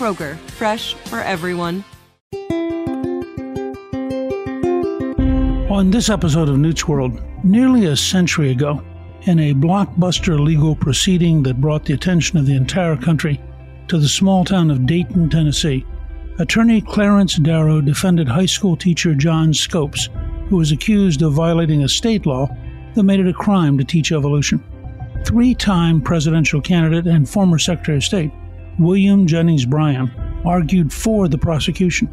Kroger, fresh for everyone. On this episode of Newt's World, nearly a century ago, in a blockbuster legal proceeding that brought the attention of the entire country to the small town of Dayton, Tennessee, attorney Clarence Darrow defended high school teacher John Scopes, who was accused of violating a state law that made it a crime to teach evolution. Three time presidential candidate and former Secretary of State William Jennings Bryan argued for the prosecution.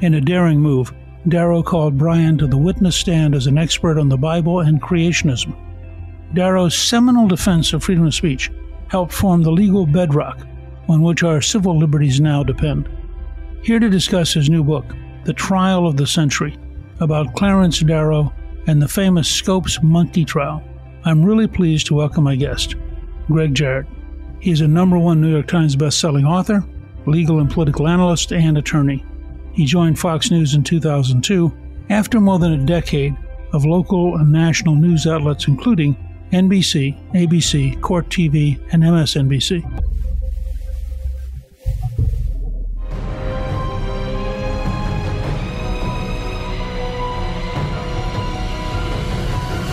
In a daring move, Darrow called Bryan to the witness stand as an expert on the Bible and creationism. Darrow's seminal defense of freedom of speech helped form the legal bedrock on which our civil liberties now depend. Here to discuss his new book, The Trial of the Century, about Clarence Darrow and the famous Scopes monkey trial, I'm really pleased to welcome my guest, Gregg Jarrett. He's a number one New York Times bestselling author, legal and political analyst, and attorney. He joined Fox News in 2002 after more than a decade of local and national news outlets, including NBC, ABC, Court TV, and MSNBC.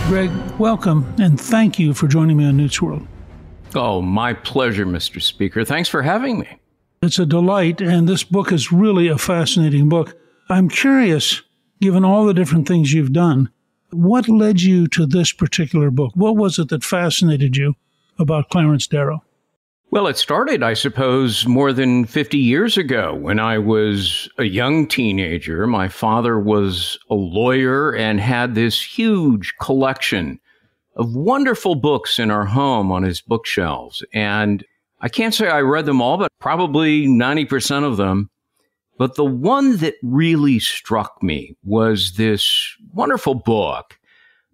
Gregg, welcome, and thank you for joining me on Newt's World. Oh, my pleasure, Mr. Speaker. Thanks for having me. It's a delight, and this book is really a fascinating book. I'm curious, given all the different things you've done, what led you to this particular book? What was it that fascinated you about Clarence Darrow? Well, it started, I suppose, more than 50 years ago when I was a young teenager. My father was a lawyer and had this huge collection of wonderful books in our home on his bookshelves. And I can't say I read them all, but probably 90% of them. But the one that really struck me was this wonderful book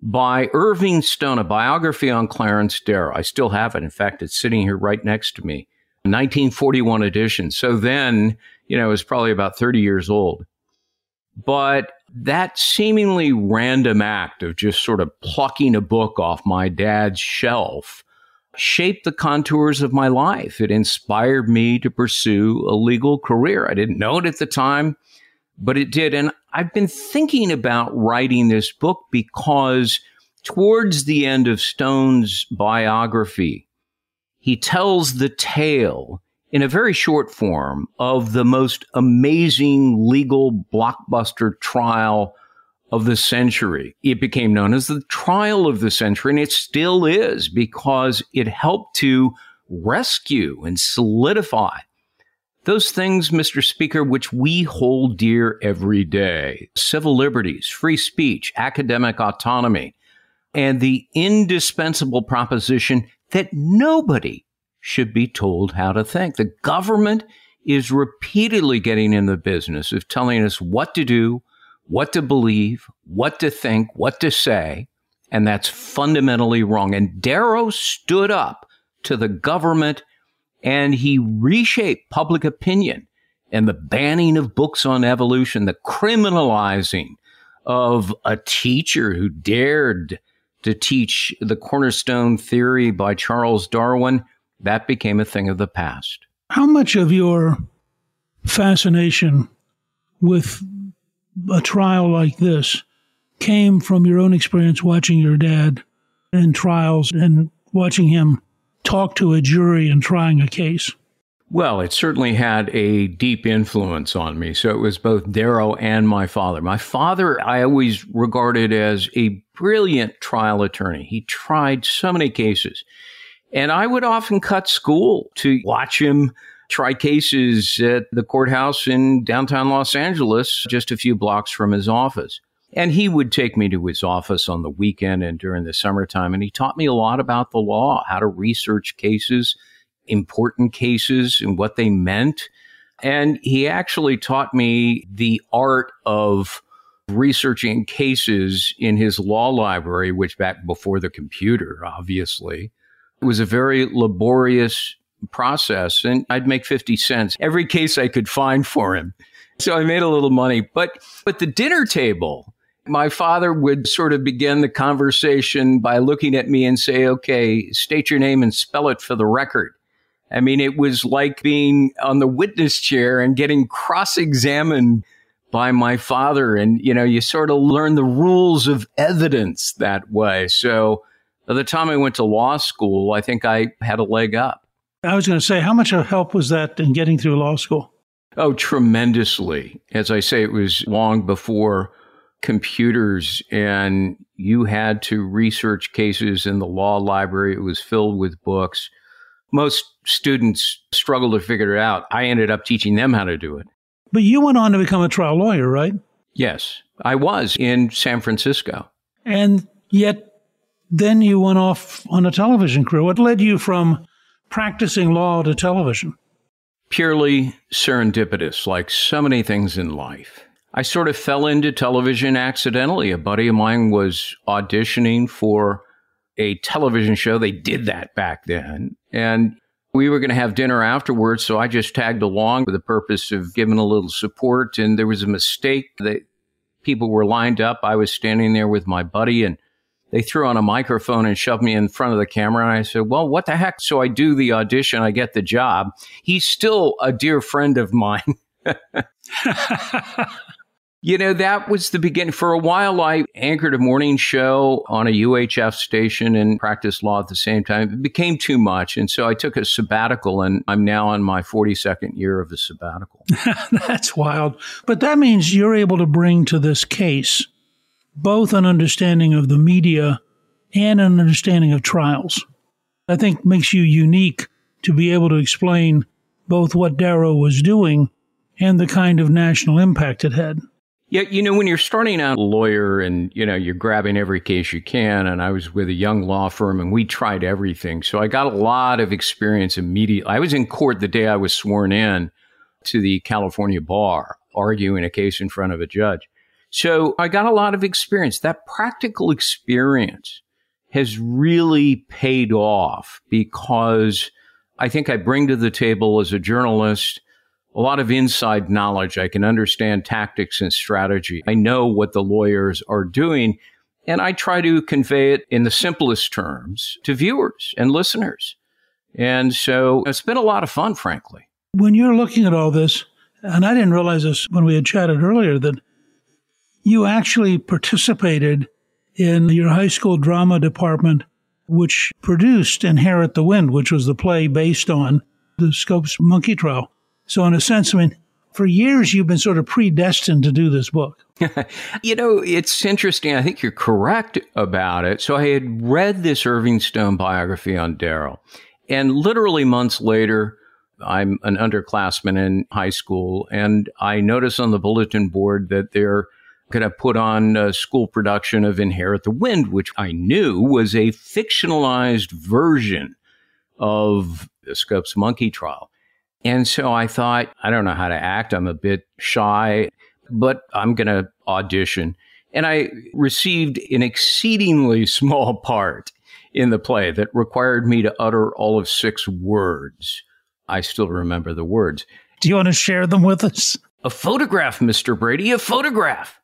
by Irving Stone, a biography on Clarence Darrow. I still have it. In fact, it's sitting here right next to me. 1941 edition. So then, you know, it was probably about 30 years old. But that seemingly random act of just sort of plucking a book off my dad's shelf shaped the contours of my life. It inspired me to pursue a legal career. I didn't know it at the time, but it did. And I've been thinking about writing this book because towards the end of Stone's biography, he tells the tale in a very short form of the most amazing legal blockbuster trial of the century. It became known as the trial of the century, and it still is because it helped to rescue and solidify those things, Mr. Speaker, which we hold dear every day civil liberties, free speech, academic autonomy, and the indispensable proposition that nobody should be told how to think. The government is repeatedly getting in the business of telling us what to do, what to believe, what to think, what to say, and that's fundamentally wrong. And Darrow stood up to the government and he reshaped public opinion and the banning of books on evolution, the criminalizing of a teacher who dared to teach the cornerstone theory by Charles Darwin, that became a thing of the past. How much of your fascination with a trial like this came from your own experience watching your dad in trials and watching him talk to a jury and trying a case? Well, it certainly had a deep influence on me. So it was both Darrow and my father. My father, I always regarded as a brilliant trial attorney. He tried so many cases. And I would often cut school to watch him try cases at the courthouse in downtown Los Angeles, just a few blocks from his office. And he would take me to his office on the weekend and during the summertime. And he taught me a lot about the law, how to research cases important cases and what they meant. And he actually taught me the art of researching cases in his law library, which back before the computer, obviously, it was a very laborious process. And I'd make 50 cents every case I could find for him. So I made a little money. But at the dinner table, my father would sort of begin the conversation by looking at me and say, okay, state your name and spell it for the record. I mean, it was like being on the witness chair and getting cross examined by my father. And, you know, you sort of learn the rules of evidence that way. So by the time I went to law school, I think I had a leg up. I was going to say, how much of help was that in getting through law school? Oh, tremendously. As I say, it was long before computers and you had to research cases in the law library. It was filled with books most students struggled to figure it out. I ended up teaching them how to do it. But you went on to become a trial lawyer, right? Yes, I was in San Francisco. And yet, then you went off on a television career. What led you from practicing law to television? Purely serendipitous, like so many things in life. I sort of fell into television accidentally. A buddy of mine was auditioning for a television show. They did that back then. And we were going to have dinner afterwards. So I just tagged along with the purpose of giving a little support. And there was a mistake that people were lined up. I was standing there with my buddy and they threw on a microphone and shoved me in front of the camera. And I said, well, what the heck? So I do the audition. I get the job. He's still a dear friend of mine. You know, that was the beginning. For a while, I anchored a morning show on a UHF station and practiced law at the same time. It became too much. And so I took a sabbatical, and I'm now on my 42nd year of a sabbatical. That's wild. But that means you're able to bring to this case both an understanding of the media and an understanding of trials. I think makes you unique to be able to explain both what Darrow was doing and the kind of national impact it had. Yeah, you know, when you're starting out a lawyer and, you know, you're grabbing every case you can, and I was with a young law firm and we tried everything. So I got a lot of experience immediately. I was in court the day I was sworn in to the California bar, arguing a case in front of a judge. So I got a lot of experience. That practical experience has really paid off because I think I bring to the table as a journalist a lot of inside knowledge. I can understand tactics and strategy. I know what the lawyers are doing. And I try to convey it in the simplest terms to viewers and listeners. And so it's been a lot of fun, frankly. When you're looking at all this, and I didn't realize this when we had chatted earlier, that you actually participated in your high school drama department, which produced Inherit the Wind, which was the play based on the Scopes monkey trial. So, in a sense, I mean, for years you've been sort of predestined to do this book. you know, it's interesting. I think you're correct about it. So, I had read this Irving Stone biography on Darrow, and literally months later, I'm an underclassman in high school, and I notice on the bulletin board that they're going to put on a school production of Inherit the Wind, which I knew was a fictionalized version of the Scopes monkey trial. And so I thought, I don't know how to act. I'm a bit shy, but I'm going to audition. And I received an exceedingly small part in the play that required me to utter all of six words. I still remember the words. Do you want to share them with us? A photograph, Mr. Brady, a photograph.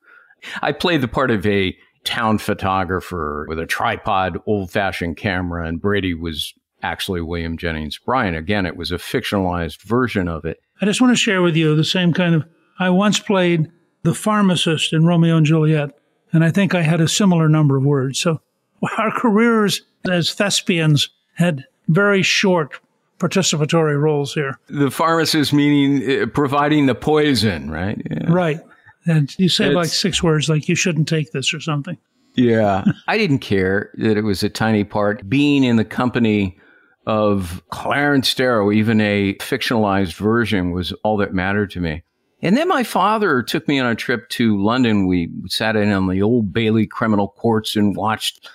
I played the part of a town photographer with a tripod, old fashioned camera, and Brady was actually William Jennings Bryan. Again, it was a fictionalized version of it. I just want to share with you the same kind of. I once played the pharmacist in Romeo and Juliet, and I think I had a similar number of words. So our careers as thespians had very short participatory roles here. The pharmacist meaning uh, providing the poison, right? Yeah. Right. And you say it's, like six words, like you shouldn't take this or something. Yeah. I didn't care that it was a tiny part. Being in the company of Clarence Darrow, even a fictionalized version, was all that mattered to me. And then my father took me on a trip to London. We sat in on the Old Bailey criminal courts and watched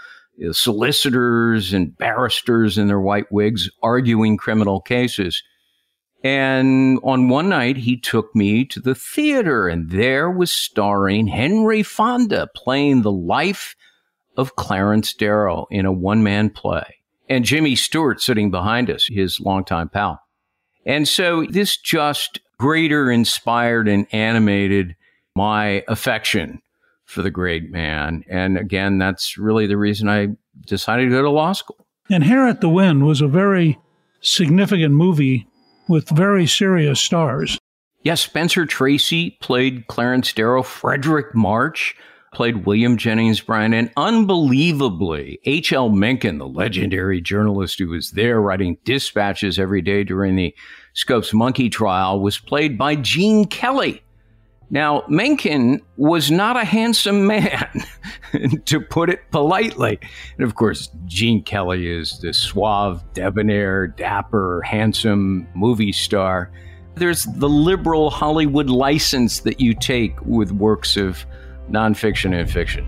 solicitors and barristers in their white wigs arguing criminal cases. And on one night, he took me to the theater, and there was starring Henry Fonda playing the life of Clarence Darrow in a one man play, and Jimmy Stewart sitting behind us, his longtime pal. And so this just greater inspired and animated my affection for the great man. And again, that's really the reason I decided to go to law school. And Inherit the Wind was a very significant movie with very serious stars. Yes, Spencer Tracy played Clarence Darrow. Fredric March played William Jennings Bryan. And unbelievably, H.L. Mencken, the legendary journalist who was there writing dispatches every day during the Scopes Monkey trial, was played by Gene Kelly. Now, Mencken was not a handsome man, to put it politely. And of course, Gene Kelly is the suave, debonair, dapper, handsome movie star. There's the liberal Hollywood license that you take with works of nonfiction and fiction.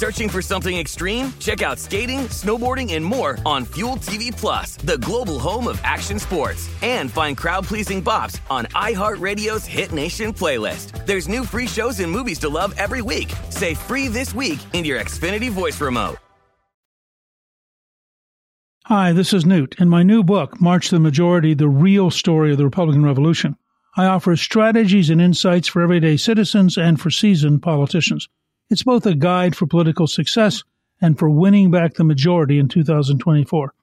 Searching for something extreme? Check out skating, snowboarding, and more on Fuel TV Plus, the global home of action sports. And find crowd-pleasing bops on iHeartRadio's Hit Nation playlist. There's new free shows and movies to love every week. Say free this week in your Xfinity voice remote. Hi, this is Newt. In my new book, March the Majority The Real Story of the Republican Revolution, I offer strategies and insights for everyday citizens and for seasoned politicians. It's both a guide for political success and for winning back the majority in 2024.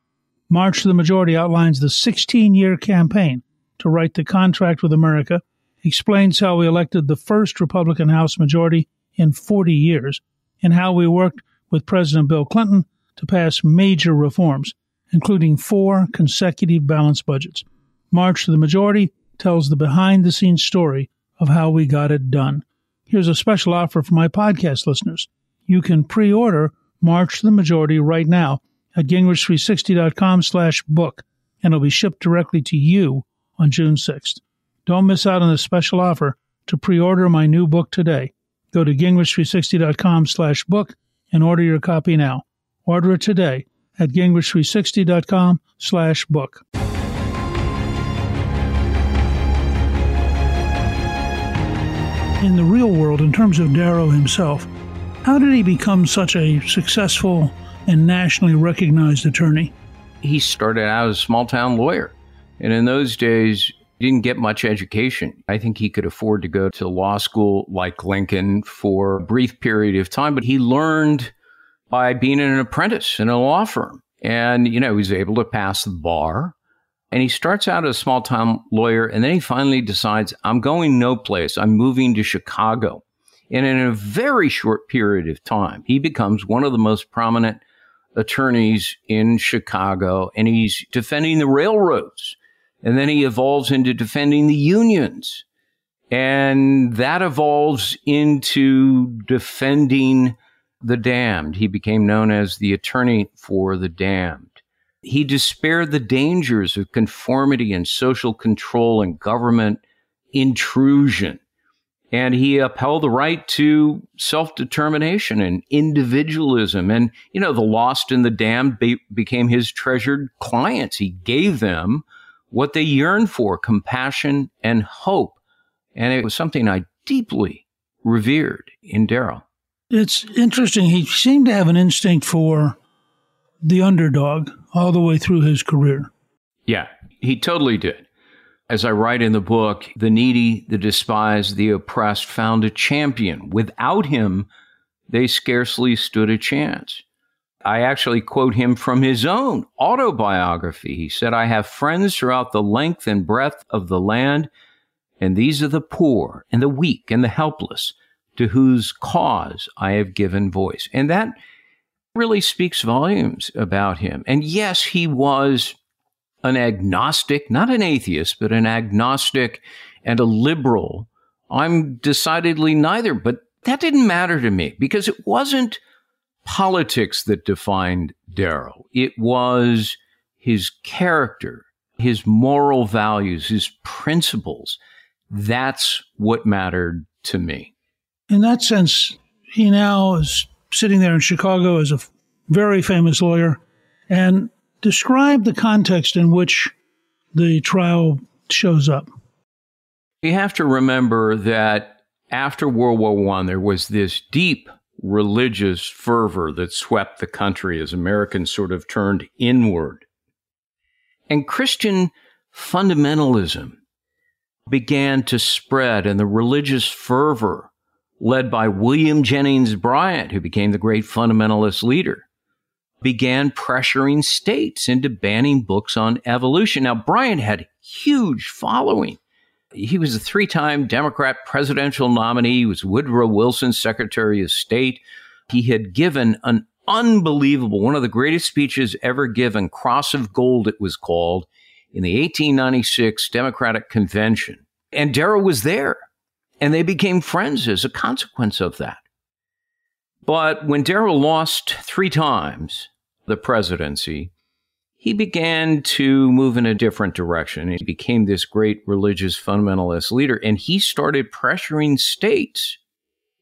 March to the Majority outlines the 16 year campaign to write the contract with America, explains how we elected the first Republican House majority in 40 years, and how we worked with President Bill Clinton to pass major reforms including four consecutive balanced budgets. March to the Majority tells the behind the scenes story of how we got it done. Here's a special offer for my podcast listeners. You can pre order March the Majority right now at gingrich360.com slash book, and it'll be shipped directly to you on June 6th. Don't miss out on this special offer to pre order my new book today. Go to gingrich360.com slash book and order your copy now. Order it today at gingrich360.com slash book. In the real world, in terms of Darrow himself, How did he become such a successful and nationally recognized attorney? He started out as a small town lawyer. And in those days, he didn't get much education. I think he could afford to go to law school like Lincoln for a brief period of time, but he learned by being an apprentice in a law firm. And, you know, he was able to pass the bar. And he starts out as a small town lawyer, and then he finally decides, I'm going no place. I'm moving to Chicago. And in a very short period of time, he becomes one of the most prominent attorneys in Chicago, and he's defending the railroads. And then he evolves into defending the unions. And that evolves into defending the damned. He became known as the attorney for the damned. He despaired the dangers of conformity and social control and government intrusion. And he upheld the right to self determination and individualism. And, you know, the lost and the damned be- became his treasured clients. He gave them what they yearned for compassion and hope. And it was something I deeply revered in Darrow. It's interesting. He seemed to have an instinct for the underdog all the way through his career. Yeah, he totally did. As I write in the book, the needy, the despised, the oppressed found a champion. Without him, they scarcely stood a chance. I actually quote him from his own autobiography. He said, I have friends throughout the length and breadth of the land, and these are the poor and the weak and the helpless to whose cause I have given voice. And that really speaks volumes about him. And yes, he was an agnostic, not an atheist, but an agnostic and a liberal. I'm decidedly neither, but that didn't matter to me because it wasn't politics that defined Darrow. It was his character, his moral values, his principles. That's what mattered to me. In that sense, he now is sitting there in Chicago as a very famous lawyer, and describe the context in which the trial shows up. You have to remember that after World War I, there was this deep religious fervor that swept the country as Americans sort of turned inward. And Christian fundamentalism began to spread, and the religious fervor led by William Jennings Bryan, who became the great fundamentalist leader, began pressuring states into banning books on evolution. Now, Bryan had huge following. He was a three-time Democrat presidential nominee. He was Woodrow Wilson's Secretary of State. He had given an unbelievable, one of the greatest speeches ever given, Cross of Gold, it was called, in the 1896 Democratic Convention. And Darrow was there. And they became friends as a consequence of that. But when Darrow lost three times the presidency, he began to move in a different direction. He became this great religious fundamentalist leader, and he started pressuring states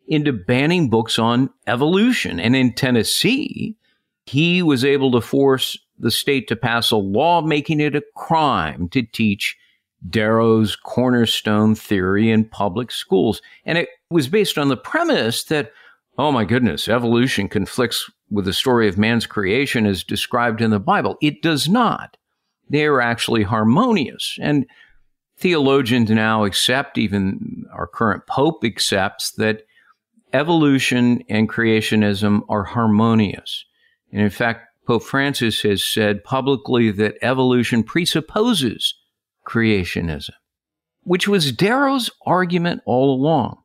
into banning books on evolution. And in Tennessee, he was able to force the state to pass a law making it a crime to teach Darwin's cornerstone theory in public schools. And it was based on the premise that, oh my goodness, evolution conflicts with the story of man's creation as described in the Bible. It does not. They are actually harmonious. And theologians now accept, even our current Pope accepts, that evolution and creationism are harmonious. And in fact, Pope Francis has said publicly that evolution presupposes creationism, which was Darrow's argument all along.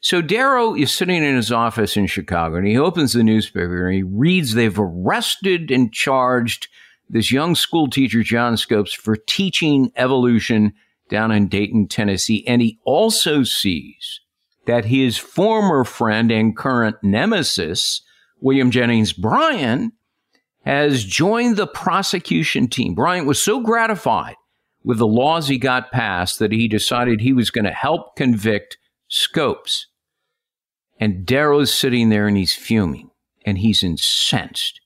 So Darrow is sitting in his office in Chicago and he opens the newspaper and he reads they've arrested and charged this young school teacher, John Scopes, for teaching evolution down in Dayton, Tennessee. And he also sees that his former friend and current nemesis, William Jennings Bryan, has joined the prosecution team. Bryan was so gratified with the laws he got passed that he decided he was going to help convict Scopes. And Darrow's sitting there and he's fuming and he's incensed.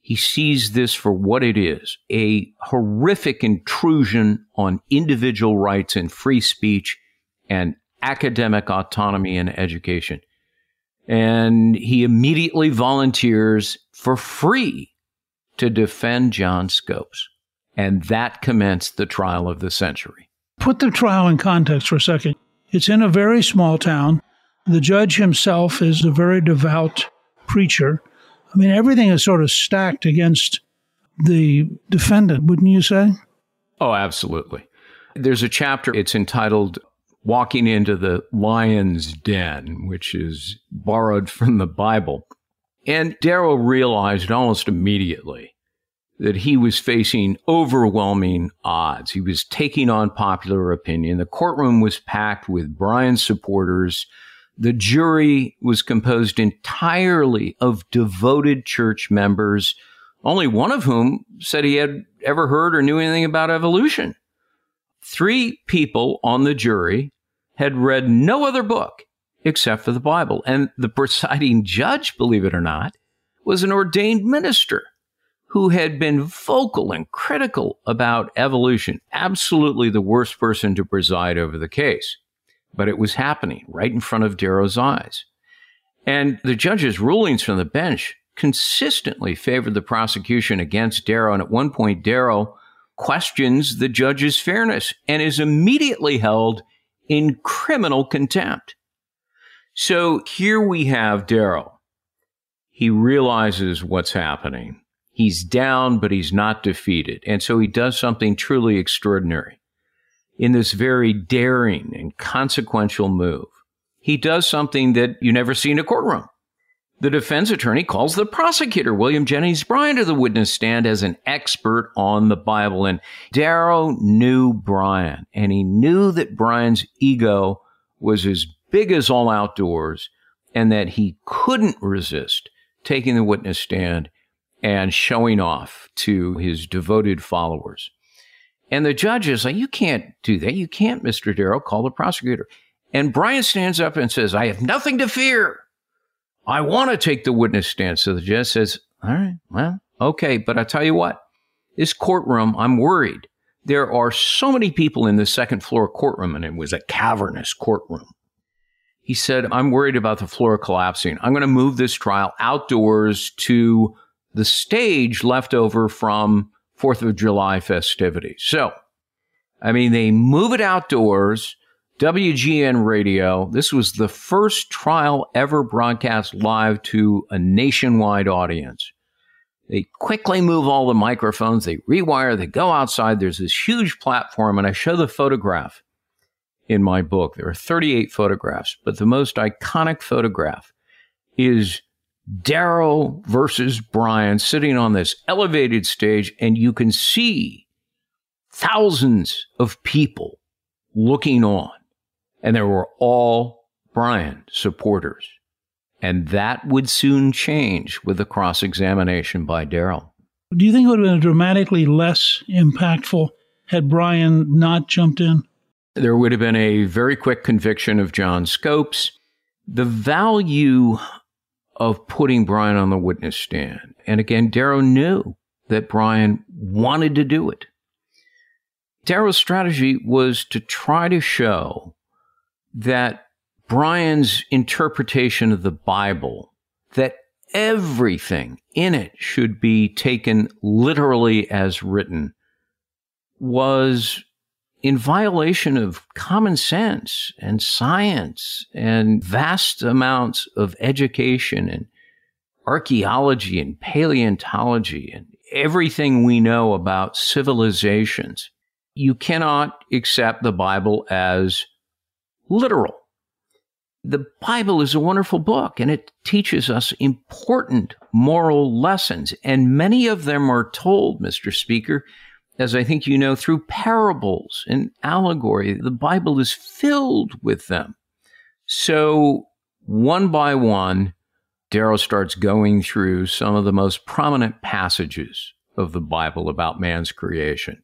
He sees this for what it is a horrific intrusion on individual rights and free speech and academic autonomy and education. And he immediately volunteers for free to defend John Scopes. And that commenced the trial of the century. Put the trial in context for a second. It's in a very small town. The judge himself is a very devout preacher. I mean, everything is sort of stacked against the defendant, wouldn't you say? Oh, absolutely. There's a chapter, it's entitled Walking into the Lion's Den, which is borrowed from the Bible. And Darrow realized almost immediately that he was facing overwhelming odds. He was taking on popular opinion. The courtroom was packed with Bryan's supporters. The jury was composed entirely of devoted church members, only one of whom said he had ever heard or knew anything about evolution. Three people on the jury had read no other book except for the Bible. And the presiding judge, believe it or not, was an ordained minister who had been vocal and critical about evolution. Absolutely the worst person to preside over the case. But it was happening right in front of Darrow's eyes. And the judge's rulings from the bench consistently favored the prosecution against Darrow. And at one point, Darrow questions the judge's fairness and is immediately held in criminal contempt. So here we have Darrow. He realizes what's happening. He's down, but he's not defeated. And so he does something truly extraordinary in this very daring and consequential move. He does something that you never see in a courtroom. The defense attorney calls the prosecutor, William Jennings Bryan, to the witness stand as an expert on the Bible. And Darrow knew Bryan, and he knew that Bryan's ego was as big as all outdoors, and that he couldn't resist taking the witness stand and showing off to his devoted followers. And the judge is like, You can't do that. You can't, Mr. Darrow, call the prosecutor. And Bryan stands up and says, I have nothing to fear. I want to take the witness stand. So the judge says, All right, well, okay. But I tell you what, this courtroom, I'm worried. There are so many people in the second floor courtroom, and it was a cavernous courtroom. He said, I'm worried about the floor collapsing. I'm going to move this trial outdoors to the stage left over from Fourth of July festivities. So, I mean, they move it outdoors. WGN radio. This was the first trial ever broadcast live to a nationwide audience. They quickly move all the microphones, they rewire, they go outside. There's this huge platform, and I show the photograph in my book. There are 38 photographs, but the most iconic photograph is Darrow versus Bryan sitting on this elevated stage, and you can see thousands of people looking on and there were all Bryan supporters. And that would soon change with the cross examination by Darrow. Do you think it would have been dramatically less impactful had Bryan not jumped in? There would have been a very quick conviction of John Scopes. The value of putting Bryan on the witness stand, and again, Darrow knew that Bryan wanted to do it. Darrow's strategy was to try to show that Bryan's interpretation of the Bible, that everything in it should be taken literally as written, was in violation of common sense and science and vast amounts of education and archaeology and paleontology and everything we know about civilizations. You cannot accept the Bible as literal. The Bible is a wonderful book and it teaches us important moral lessons. And many of them are told, Mr. Speaker, as I think you know, through parables and allegory. The Bible is filled with them. So one by one, Darrow starts going through some of the most prominent passages of the Bible about man's creation.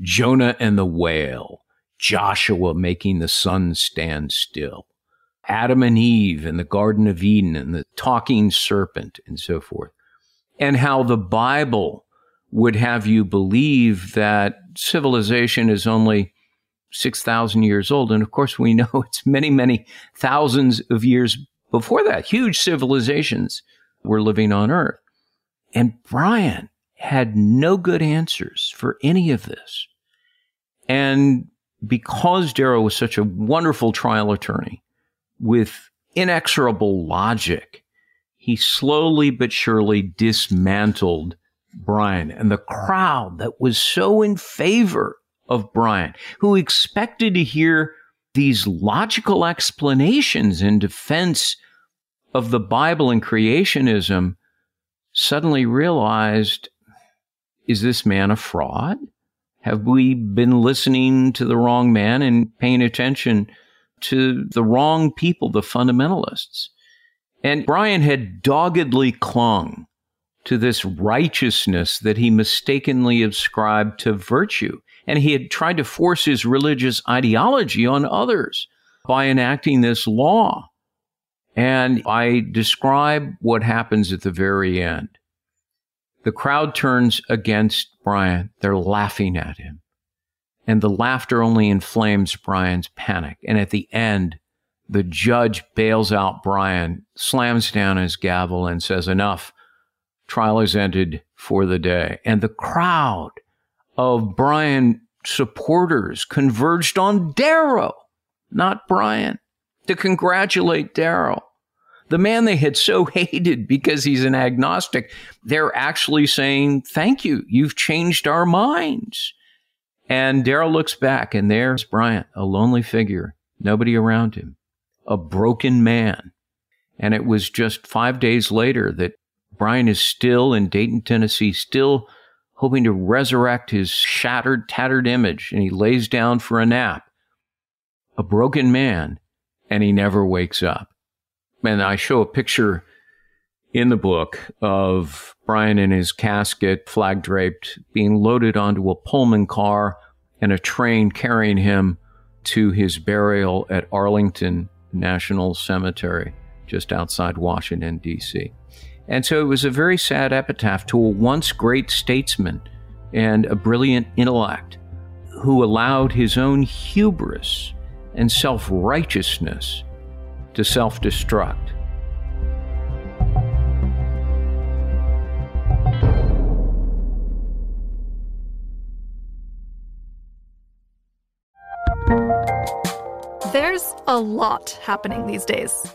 Jonah and the whale, Joshua making the sun stand still, Adam and Eve in the Garden of Eden and the talking serpent and so forth, and how the Bible would have you believe that civilization is only 6,000 years old. And of course, we know it's many, many thousands of years before that, huge civilizations were living on Earth. And Bryan had no good answers for any of this. And because Darrow was such a wonderful trial attorney with inexorable logic, he slowly but surely dismantled Bryan and the crowd that was so in favor of Bryan, who expected to hear these logical explanations in defense of the Bible and creationism, suddenly realized is this man a fraud? Have we been listening to the wrong man and paying attention to the wrong people, the fundamentalists? And Bryan had doggedly clung to this righteousness that he mistakenly ascribed to virtue. And he had tried to force his religious ideology on others by enacting this law. And I describe what happens at the very end. The crowd turns against Bryan. They're laughing at him. And the laughter only inflames Bryan's panic. And at the end, the judge bails out Bryan, slams down his gavel, and says, Enough trial is ended for the day. And the crowd of Bryan supporters converged on Darrow, not Bryan, to congratulate Darrow. The man they had so hated because he's an agnostic, they're actually saying, Thank you. You've changed our minds. And Darrow looks back, and there's Bryant, a lonely figure, nobody around him, a broken man. And it was just five days later that Bryan is still in Dayton, Tennessee, still hoping to resurrect his shattered, tattered image, and he lays down for a nap. A broken man, and he never wakes up. And I show a picture in the book of Bryan in his casket, flag draped, being loaded onto a Pullman car and a train carrying him to his burial at Arlington National Cemetery, just outside Washington, D.C. And so it was a very sad epitaph to a once great statesman and a brilliant intellect who allowed his own hubris and self righteousness to self destruct. There's a lot happening these days.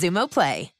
Xumo Play.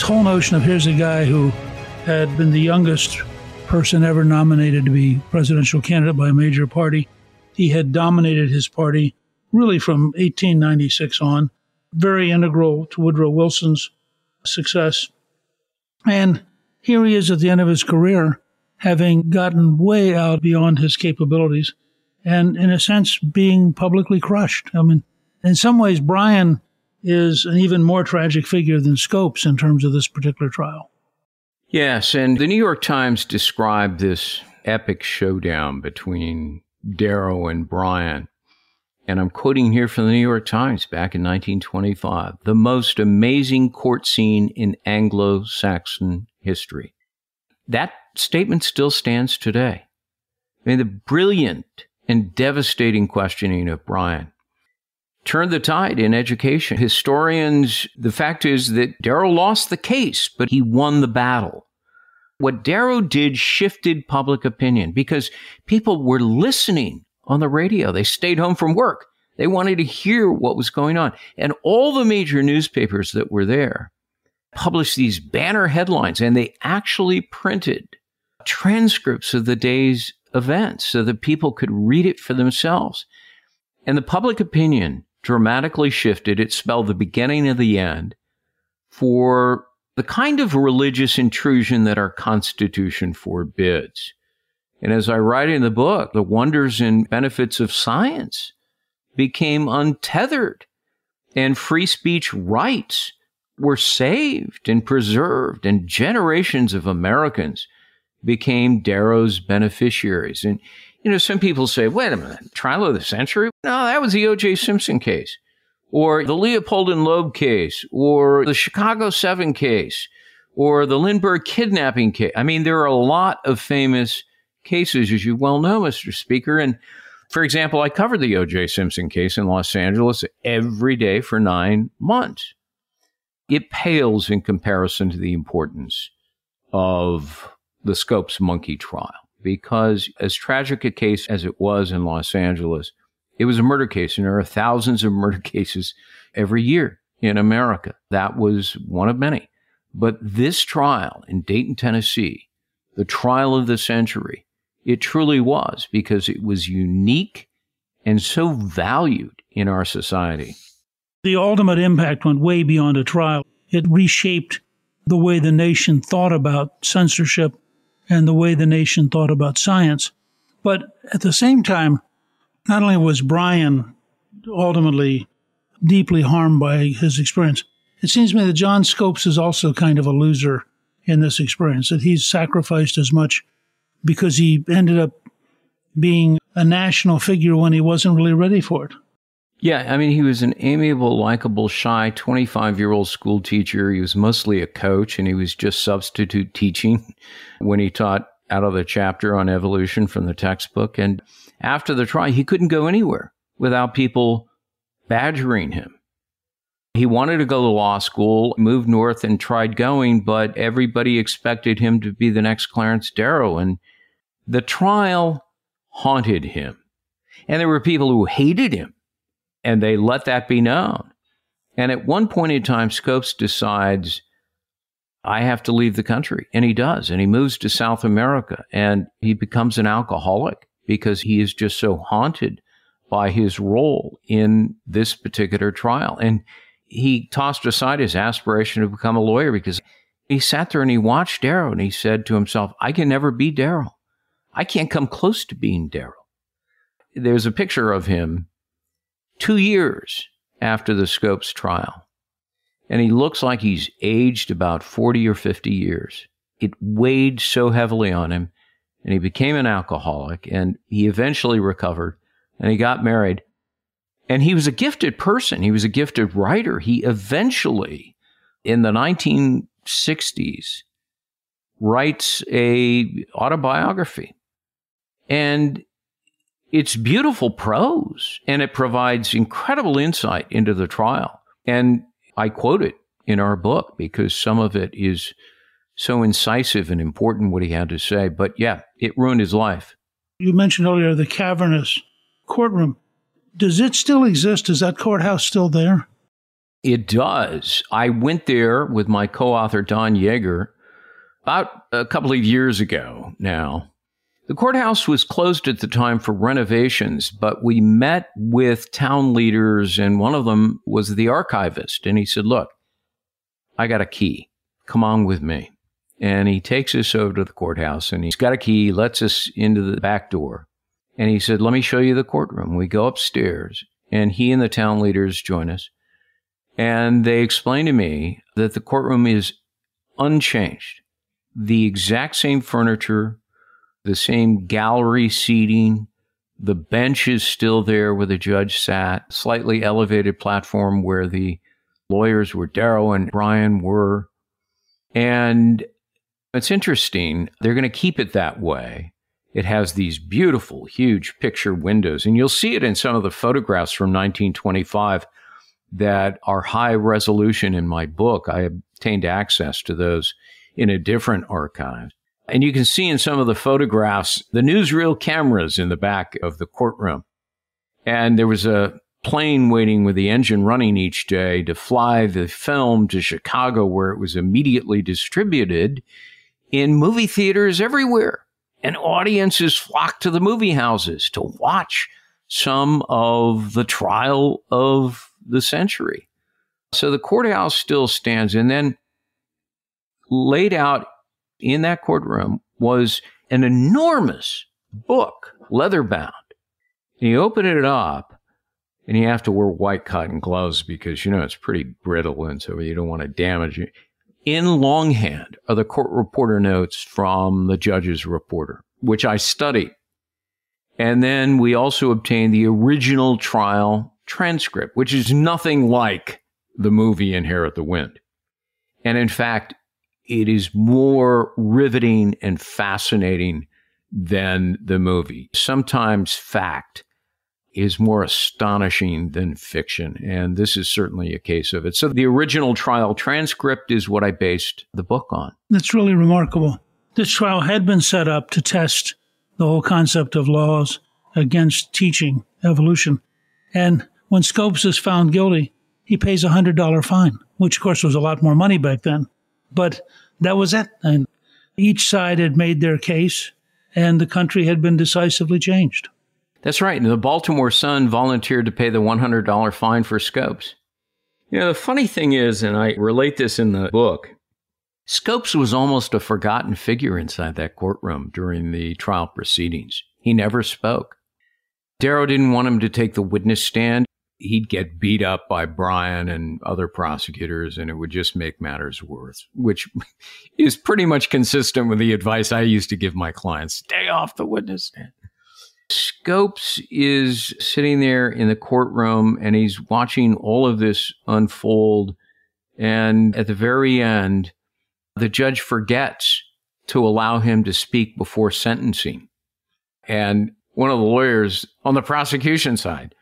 This whole notion of here's a guy who had been the youngest person ever nominated to be presidential candidate by a major party. He had dominated his party really from 1896 on, very integral to Woodrow Wilson's success. And here he is at the end of his career, having gotten way out beyond his capabilities and, in a sense, being publicly crushed. I mean, in some ways, Bryan is an even more tragic figure than Scopes in terms of this particular trial. Yes, and the New York Times described this epic showdown between Darrow and Bryan and I'm quoting here from the New York Times back in 1925, the most amazing court scene in Anglo Saxon history. That statement still stands today. I mean, the brilliant and devastating questioning of Bryan turned the tide in education. Historians, the fact is that Darrow lost the case, but he won the battle. What Darrow did shifted public opinion because people were listening on the radio. They stayed home from work. They wanted to hear what was going on. And all the major newspapers that were there published these banner headlines and they actually printed transcripts of the day's events so that people could read it for themselves. And the public opinion dramatically shifted. It spelled the beginning of the end for the kind of religious intrusion that our Constitution forbids. And as I write in the book, the wonders and benefits of science became untethered, and free speech rights were saved and preserved, and generations of Americans became Darrow's beneficiaries. And, you know, some people say, wait a minute, trial of the century? No, that was the O.J. Simpson case, or the Leopold and Loeb case, or the Chicago 7 case, or the Lindbergh kidnapping case. I mean, there are a lot of famous cases, as you well know, Mr. Speaker. And for example, I covered the O.J. Simpson case in Los Angeles every day for nine months. It pales in comparison to the importance of the Scopes monkey trial because, as tragic a case as it was in Los Angeles, it was a murder case, and there are thousands of murder cases every year in America. That was one of many. But this trial in Dayton, Tennessee, the trial of the century, it truly was because it was unique and so valued in our society. The ultimate impact went way beyond a trial. It reshaped the way the nation thought about censorship and the way the nation thought about science. But at the same time, not only was Bryan ultimately deeply harmed by his experience, it seems to me that John Scopes is also kind of a loser in this experience, that he's sacrificed as much because he ended up being a national figure when he wasn't really ready for it. Yeah, I mean, he was an amiable, likable, shy 25 year old school teacher. He was mostly a coach and he was just substitute teaching when he taught out of the chapter on evolution from the textbook. And after the trial, he couldn't go anywhere without people badgering him. He wanted to go to law school, moved north and tried going, but everybody expected him to be the next Clarence Darrow. And the trial haunted him. And there were people who hated him, and they let that be known. And at one point in time, Scopes decides, I have to leave the country. And he does. And he moves to South America and he becomes an alcoholic because he is just so haunted by his role in this particular trial. And he tossed aside his aspiration to become a lawyer because he sat there and he watched Darrow and he said to himself, I can never be Darrow. I can't come close to being Darrow. There's a picture of him two years after the Scopes trial, and he looks like he's aged about 40 or 50 years. It weighed so heavily on him, and he became an alcoholic, and he eventually recovered, and he got married. And he was a gifted person. He was a gifted writer. He eventually, in the 1960s, writes a autobiography and it's beautiful prose and it provides incredible insight into the trial. And I quote it in our book because some of it is so incisive and important what he had to say. But yeah, it ruined his life. You mentioned earlier the cavernous courtroom. Does it still exist? Is that courthouse still there? It does. I went there with my co author, Don Yaeger, about a couple of years ago now. The courthouse was closed at the time for renovations, but we met with town leaders, and one of them was the archivist. And he said, Look, I got a key. Come on with me. And he takes us over to the courthouse, and he's got a key, lets us into the back door. And he said, Let me show you the courtroom. We go upstairs, and he and the town leaders join us. And they explain to me that the courtroom is unchanged. The exact same furniture, the same gallery seating, The bench is still there where the judge sat, slightly elevated platform where the lawyers were Darrow and Bryan were. And it's interesting. They're going to keep it that way. It has these beautiful, huge picture windows, and you'll see it in some of the photographs from 1925 that are high resolution in my book. I obtained access to those in a different archive. And you can see in some of the photographs the newsreel cameras in the back of the courtroom. And there was a plane waiting with the engine running each day to fly the film to Chicago, where it was immediately distributed in movie theaters everywhere. And audiences flocked to the movie houses to watch some of the trial of the century. So the courthouse still stands. And then laid out in that courtroom was an enormous book, leather bound. And you open it up and you have to wear white cotton gloves because, you know, it's pretty brittle and so you don't want to damage it. In longhand are the court reporter notes from the judge's reporter, which I studied. And then we also obtained the original trial transcript, which is nothing like the movie Inherit the Wind. And in fact, it is more riveting and fascinating than the movie. Sometimes fact is more astonishing than fiction, and this is certainly a case of it. So the original trial transcript is what I based the book on. That's really remarkable. This trial had been set up to test the whole concept of laws against teaching evolution. And when Scopes is found guilty, he pays a $100 fine, which of course was a lot more money back then. But that was it. And each side had made their case, and the country had been decisively changed. That's right. And the Baltimore Sun volunteered to pay the $100 fine for Scopes. You know, the funny thing is, and I relate this in the book, Scopes was almost a forgotten figure inside that courtroom during the trial proceedings. He never spoke. Darrow didn't want him to take the witness stand he'd get beat up by Bryan and other prosecutors, and it would just make matters worse, which is pretty much consistent with the advice I used to give my clients stay off the witness stand. Scopes is sitting there in the courtroom and he's watching all of this unfold. And at the very end, the judge forgets to allow him to speak before sentencing. And one of the lawyers on the prosecution side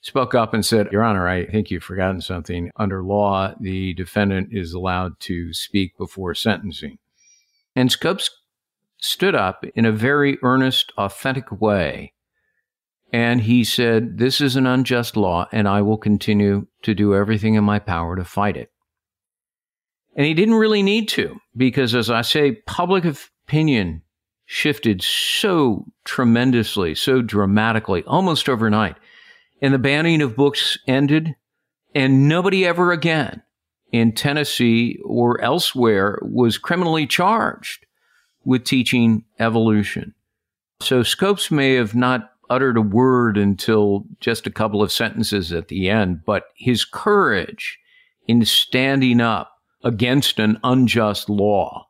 spoke up and said, Your Honor, I think you've forgotten something. Under law, the defendant is allowed to speak before sentencing. And Scopes stood up in a very earnest, authentic way. And he said, This is an unjust law, and I will continue to do everything in my power to fight it. And he didn't really need to, because as I say, public opinion shifted so tremendously, so dramatically, almost overnight and the banning of books ended, and nobody ever again in Tennessee or elsewhere was criminally charged with teaching evolution. So Scopes may have not uttered a word until just a couple of sentences at the end, but his courage in standing up against an unjust law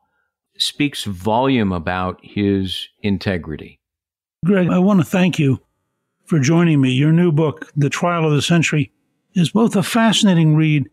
speaks volume about his integrity. Gregg, I want to thank you for joining me. Your new book, The Trial of the Century, is both a fascinating read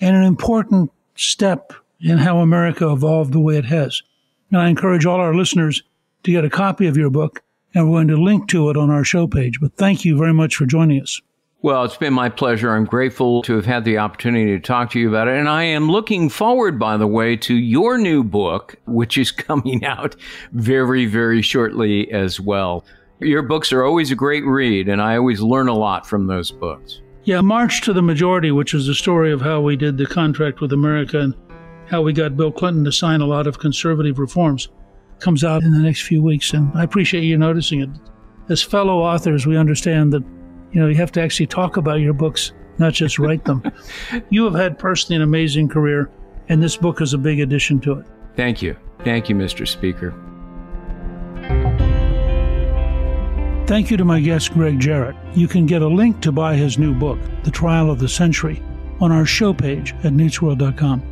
and an important step in how America evolved the way it has. And I encourage all our listeners to get a copy of your book, and we're going to link to it on our show page. But thank you very much for joining us. Well, it's been my pleasure. I'm grateful to have had the opportunity to talk to you about it. And I am looking forward, by the way, to your new book, which is coming out very, very shortly as well. Your books are always a great read, and I always learn a lot from those books. Yeah, March to the Majority, which is the story of how we did the contract with America and how we got Bill Clinton to sign a lot of conservative reforms, comes out in the next few weeks. And I appreciate you noticing it. As fellow authors, we understand that you know you have to actually talk about your books, not just write them. you have had personally an amazing career, and this book is a big addition to it. Thank you. Thank you, Mr. Speaker. Thank you to my guest, Gregg Jarrett. You can get a link to buy his new book, The Trial of the Century, on our show page at newtsworld.com.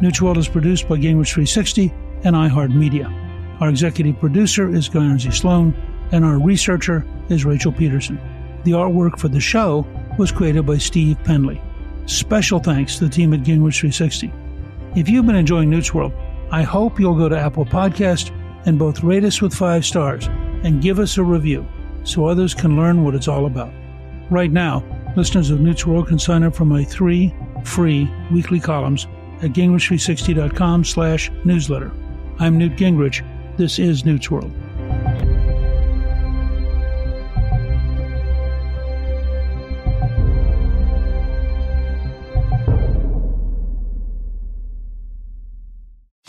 Newsworld is produced by Gingrich 360 and iHeartMedia. Our executive producer is Guernsey Sloan. and our researcher is Rachel Peterson. The artwork for the show was created by Steve Penley. Special thanks to the team at Gingrich 360. If you've been enjoying Newt's World, I hope you'll go to Apple Podcast and both rate us with five stars and give us a review so others can learn what it's all about. Right now, listeners of Newt's World can sign up for my three free weekly columns at gingrich360.com slash newsletter. I'm Newt Gingrich. This is Newt's World.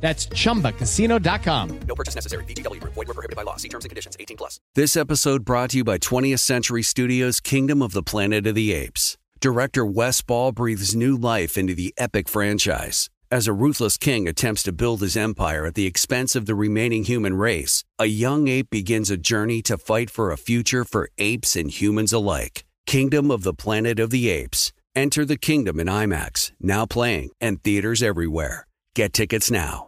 That's chumbacasino.com. No purchase necessary. VGW Group. Void were prohibited by law. See terms and conditions. 18 plus. This episode brought to you by 20th Century Studios' Kingdom of the Planet of the Apes. Director Wes Ball breathes new life into the epic franchise. As a ruthless king attempts to build his empire at the expense of the remaining human race, a young ape begins a journey to fight for a future for apes and humans alike. Kingdom of the Planet of the Apes. Enter the kingdom in IMAX, now playing, and theaters everywhere. Get tickets now.